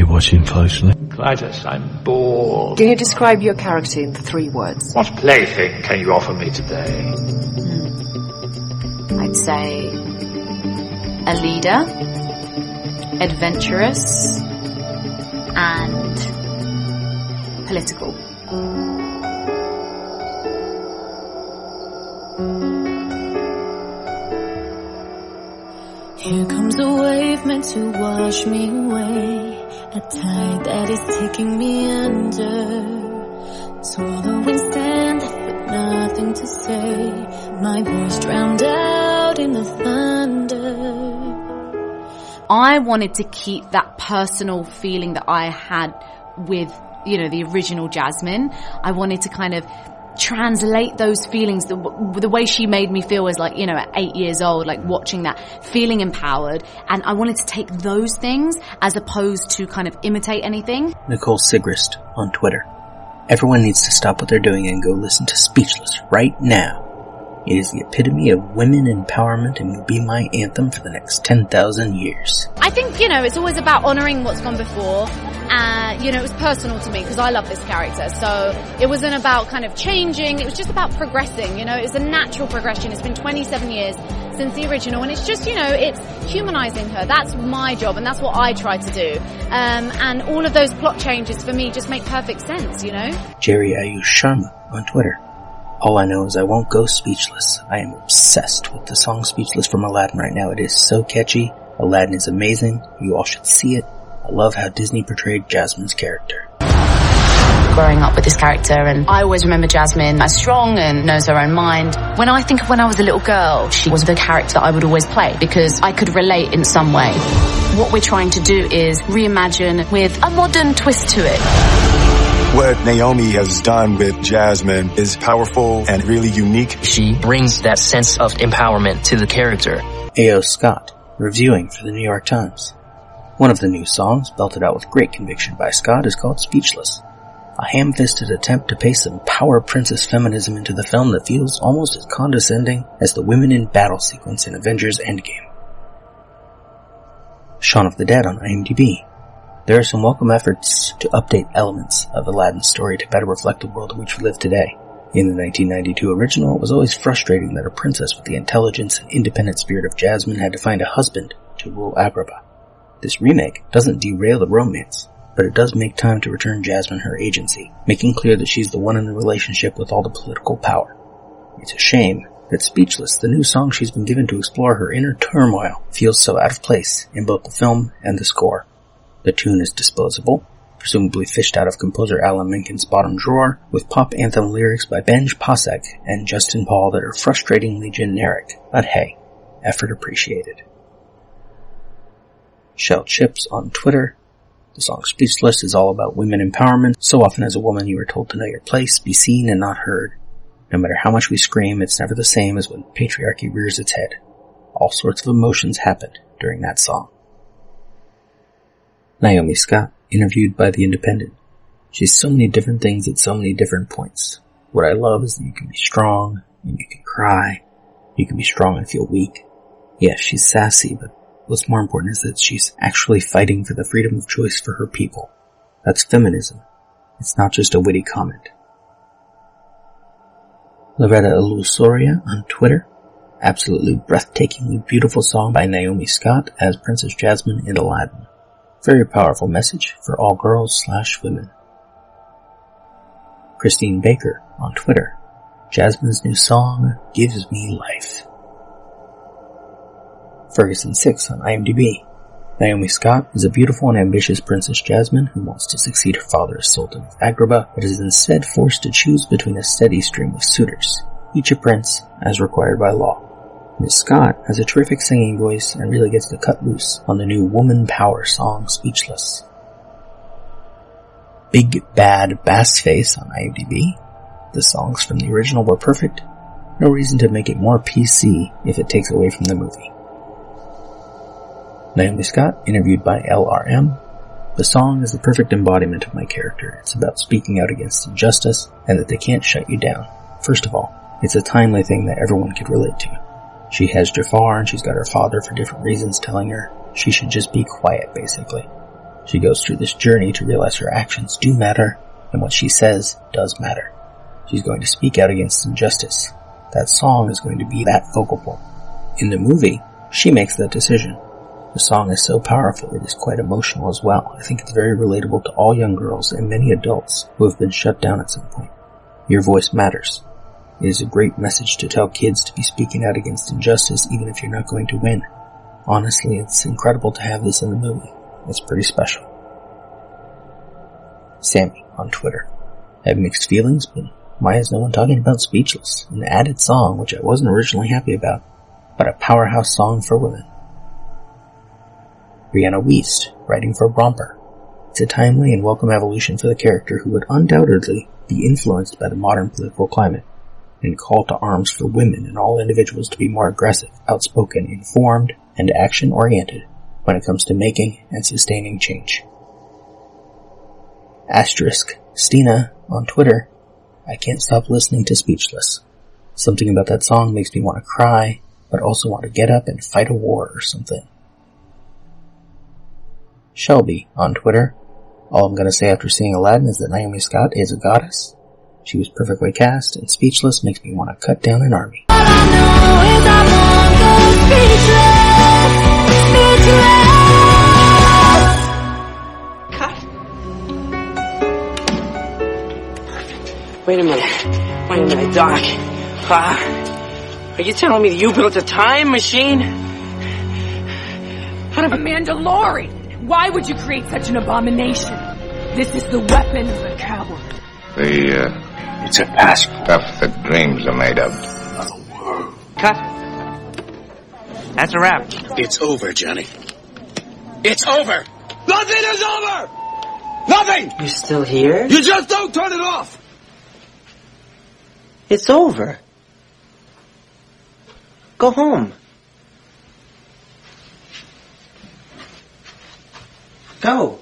you watching closely? Clytus, I'm bored. Can you describe your character in three words? What plaything can you offer me today? Hmm. I'd say a leader, adventurous, and political. Here comes a wave meant to wash me away. A tide that is taking me under. Swallowing stand with nothing to say. My voice drowned out in the thunder. I wanted to keep that personal feeling that I had with, you know, the original Jasmine. I wanted to kind of translate those feelings the, the way she made me feel was like you know at eight years old like watching that feeling empowered and i wanted to take those things as opposed to kind of imitate anything Nicole Sigrist on Twitter. Everyone needs to stop what they're doing and go listen to Speechless right now. It is the epitome of women empowerment and will be my anthem for the next 10,000 years. i think you know it's always about honoring what's gone before. Uh, you know it was personal to me because i love this character. So it wasn't about kind of changing it was just about progressing you know it was a natural progression. It's been 27 years since the original and it's just you know it's humanizing her. That's my job and that's what i try to do. Um, and all of those plot changes for me just make perfect sense you know? Jerry Ayush Sharma on Twitter. All I know is I won't go speechless. I am obsessed with the song Speechless from Aladdin right now. It is so catchy. Aladdin is amazing. You all should see it. I love how Disney portrayed Jasmine's character. growing up with this character and I always remember Jasmine as strong and knows her own mind. When I think of when I was a little girl, she was the character that I would always play because I could relate in some way. What we're trying to do is reimagine with a modern twist to it. What Naomi has done with Jasmine is powerful and really unique. She brings that sense of empowerment to the character. A.O. Scott, reviewing for the New York Times. One of the new songs, belted out with great conviction by Scott, is called Speechless. A ham-fisted attempt to paste some power princess feminism into the film that feels almost as condescending as the women in battle sequence in Avengers Endgame. Shaun of the Dead on IMDb. There are some welcome efforts to update elements of Aladdin's story to better reflect the world in which we live today. In the 1992 original, it was always frustrating that a princess with the intelligence and independent spirit of Jasmine had to find a husband to rule Agrabah. This remake doesn't derail the romance, but it does make time to return Jasmine her agency, making clear that she's the one in the relationship with all the political power. It's a shame that Speechless, the new song she's been given to explore her inner turmoil, feels so out of place in both the film and the score. The tune is disposable, presumably fished out of composer Alan Menken's bottom drawer, with pop anthem lyrics by Benj Pasek and Justin Paul that are frustratingly generic, but hey, effort appreciated. Shell Chips on Twitter. The song Speechless is all about women empowerment. So often as a woman you are told to know your place, be seen and not heard. No matter how much we scream, it's never the same as when patriarchy rears its head. All sorts of emotions happened during that song. Naomi Scott, interviewed by The Independent. She's so many different things at so many different points. What I love is that you can be strong, and you can cry, you can be strong and feel weak. Yes, she's sassy, but what's more important is that she's actually fighting for the freedom of choice for her people. That's feminism. It's not just a witty comment. Loretta Illusoria on Twitter. Absolutely breathtakingly beautiful song by Naomi Scott as Princess Jasmine in Aladdin. Very powerful message for all girls slash women. Christine Baker on Twitter. Jasmine's new song gives me life. Ferguson 6 on IMDb. Naomi Scott is a beautiful and ambitious Princess Jasmine who wants to succeed her father as Sultan of Agrabah, but is instead forced to choose between a steady stream of suitors, each a prince as required by law. Miss Scott has a terrific singing voice and really gets to cut loose on the new woman power song Speechless. Big Bad Bass Face on IMDb. The songs from the original were perfect. No reason to make it more PC if it takes away from the movie. Naomi Scott, interviewed by LRM. The song is the perfect embodiment of my character. It's about speaking out against injustice and that they can't shut you down. First of all, it's a timely thing that everyone could relate to. She has Jafar and she's got her father for different reasons telling her she should just be quiet, basically. She goes through this journey to realize her actions do matter and what she says does matter. She's going to speak out against injustice. That song is going to be that focal point. In the movie, she makes that decision. The song is so powerful it is quite emotional as well. I think it's very relatable to all young girls and many adults who have been shut down at some point. Your voice matters. It is a great message to tell kids to be speaking out against injustice even if you're not going to win. Honestly, it's incredible to have this in the movie. It's pretty special. Sammy on Twitter. I have mixed feelings, but why is no one talking about Speechless? An added song, which I wasn't originally happy about, but a powerhouse song for women. Brianna Wiest, writing for Romper. It's a timely and welcome evolution for the character who would undoubtedly be influenced by the modern political climate and call to arms for women and all individuals to be more aggressive, outspoken, informed, and action oriented when it comes to making and sustaining change. Asterisk Stina on Twitter, I can't stop listening to Speechless. Something about that song makes me want to cry, but also want to get up and fight a war or something. Shelby on Twitter, all I'm gonna say after seeing Aladdin is that Naomi Scott is a goddess. She was perfectly cast, and Speechless makes me want to cut down an army. Wait a minute. Wait a minute, Doc. Uh, are you telling me you built a time machine? Out of a Mandalorian. Why would you create such an abomination? This is the weapon of the coward. The, uh, It's a pass. stuff that dreams are made of. Cut. That's a wrap. It's over, Johnny. It's over. Nothing is over. Nothing. You're still here? You just don't turn it off. It's over. Go home. Go.